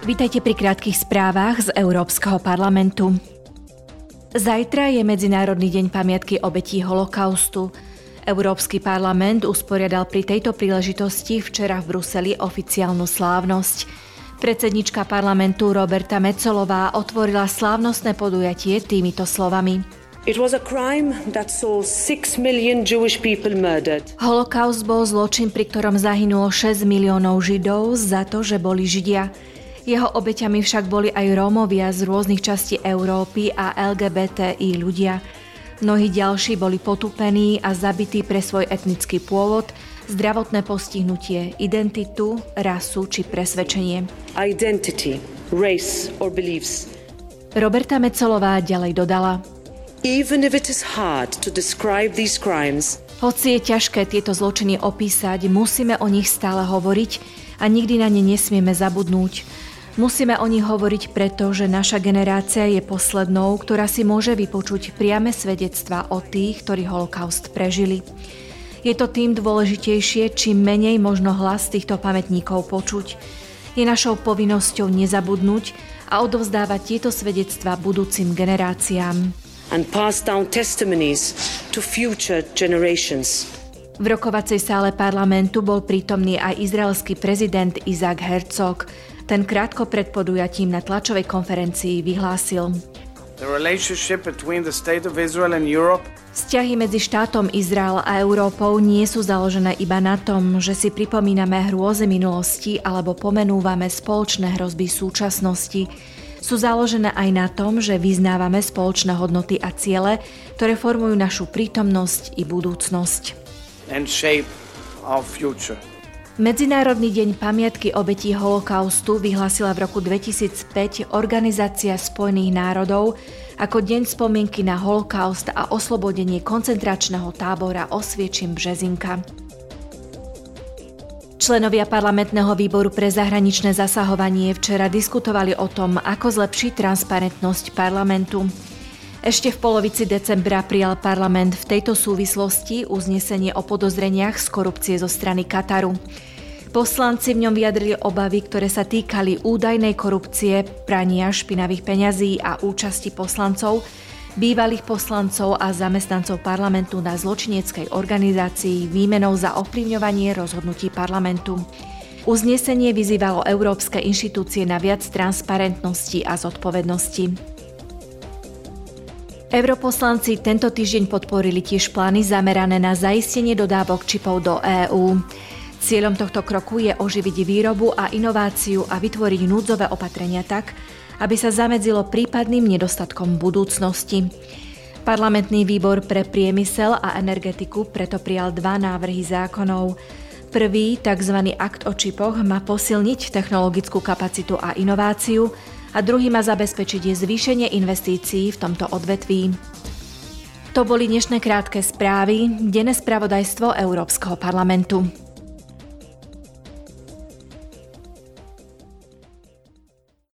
Vítajte pri krátkých správach z Európskeho parlamentu. Zajtra je Medzinárodný deň pamiatky obetí holokaustu. Európsky parlament usporiadal pri tejto príležitosti včera v Bruseli oficiálnu slávnosť. Predsednička parlamentu Roberta Mecolová otvorila slávnostné podujatie týmito slovami. It was a crime that saw 6 million Jewish people murdered. Holokaust bol zločin, pri ktorom zahynulo 6 miliónov Židov za to, že boli Židia. Jeho obeťami však boli aj Rómovia z rôznych častí Európy a LGBTI ľudia. Mnohí ďalší boli potupení a zabití pre svoj etnický pôvod, zdravotné postihnutie, identitu, rasu či presvedčenie. Identity, race or beliefs. Roberta Mecolová ďalej dodala. Even if it is hard to describe these crimes, Hoci je ťažké tieto zločiny opísať, musíme o nich stále hovoriť a nikdy na ne nesmieme zabudnúť. Musíme o nich hovoriť preto, že naša generácia je poslednou, ktorá si môže vypočuť priame svedectva o tých, ktorí holokaust prežili. Je to tým dôležitejšie, čím menej možno hlas týchto pamätníkov počuť. Je našou povinnosťou nezabudnúť a odovzdávať tieto svedectva budúcim generáciám. and pass down testimonies to future generations. V rokovacej sále parlamentu bol prítomný aj izraelský prezident Isaac Herzog. Ten krátko pred podujatím na tlačovej konferencii vyhlásil. Vzťahy medzi štátom Izrael a Európou nie sú založené iba na tom, že si pripomíname hrôze minulosti alebo pomenúvame spoločné hrozby súčasnosti. Sú založené aj na tom, že vyznávame spoločné hodnoty a ciele, ktoré formujú našu prítomnosť i budúcnosť. and shape our future. Medzinárodný deň pamiatky obetí holokaustu vyhlásila v roku 2005 Organizácia spojených národov ako deň spomienky na holokaust a oslobodenie koncentračného tábora Osviečim Březinka. Členovia parlamentného výboru pre zahraničné zasahovanie včera diskutovali o tom, ako zlepšiť transparentnosť parlamentu. Ešte v polovici decembra prijal parlament v tejto súvislosti uznesenie o podozreniach z korupcie zo strany Kataru. Poslanci v ňom vyjadrili obavy, ktoré sa týkali údajnej korupcie, prania špinavých peňazí a účasti poslancov, bývalých poslancov a zamestnancov parlamentu na zločineckej organizácii výmenou za ovplyvňovanie rozhodnutí parlamentu. Uznesenie vyzývalo európske inštitúcie na viac transparentnosti a zodpovednosti. Europoslanci tento týždeň podporili tiež plány zamerané na zaistenie dodávok čipov do EÚ. Cieľom tohto kroku je oživiť výrobu a inováciu a vytvoriť núdzové opatrenia tak, aby sa zamedzilo prípadným nedostatkom budúcnosti. Parlamentný výbor pre priemysel a energetiku preto prijal dva návrhy zákonov. Prvý, tzv. akt o čipoch, má posilniť technologickú kapacitu a inováciu a druhý má zabezpečiť zvýšenie investícií v tomto odvetví. To boli dnešné krátke správy, denné spravodajstvo Európskeho parlamentu.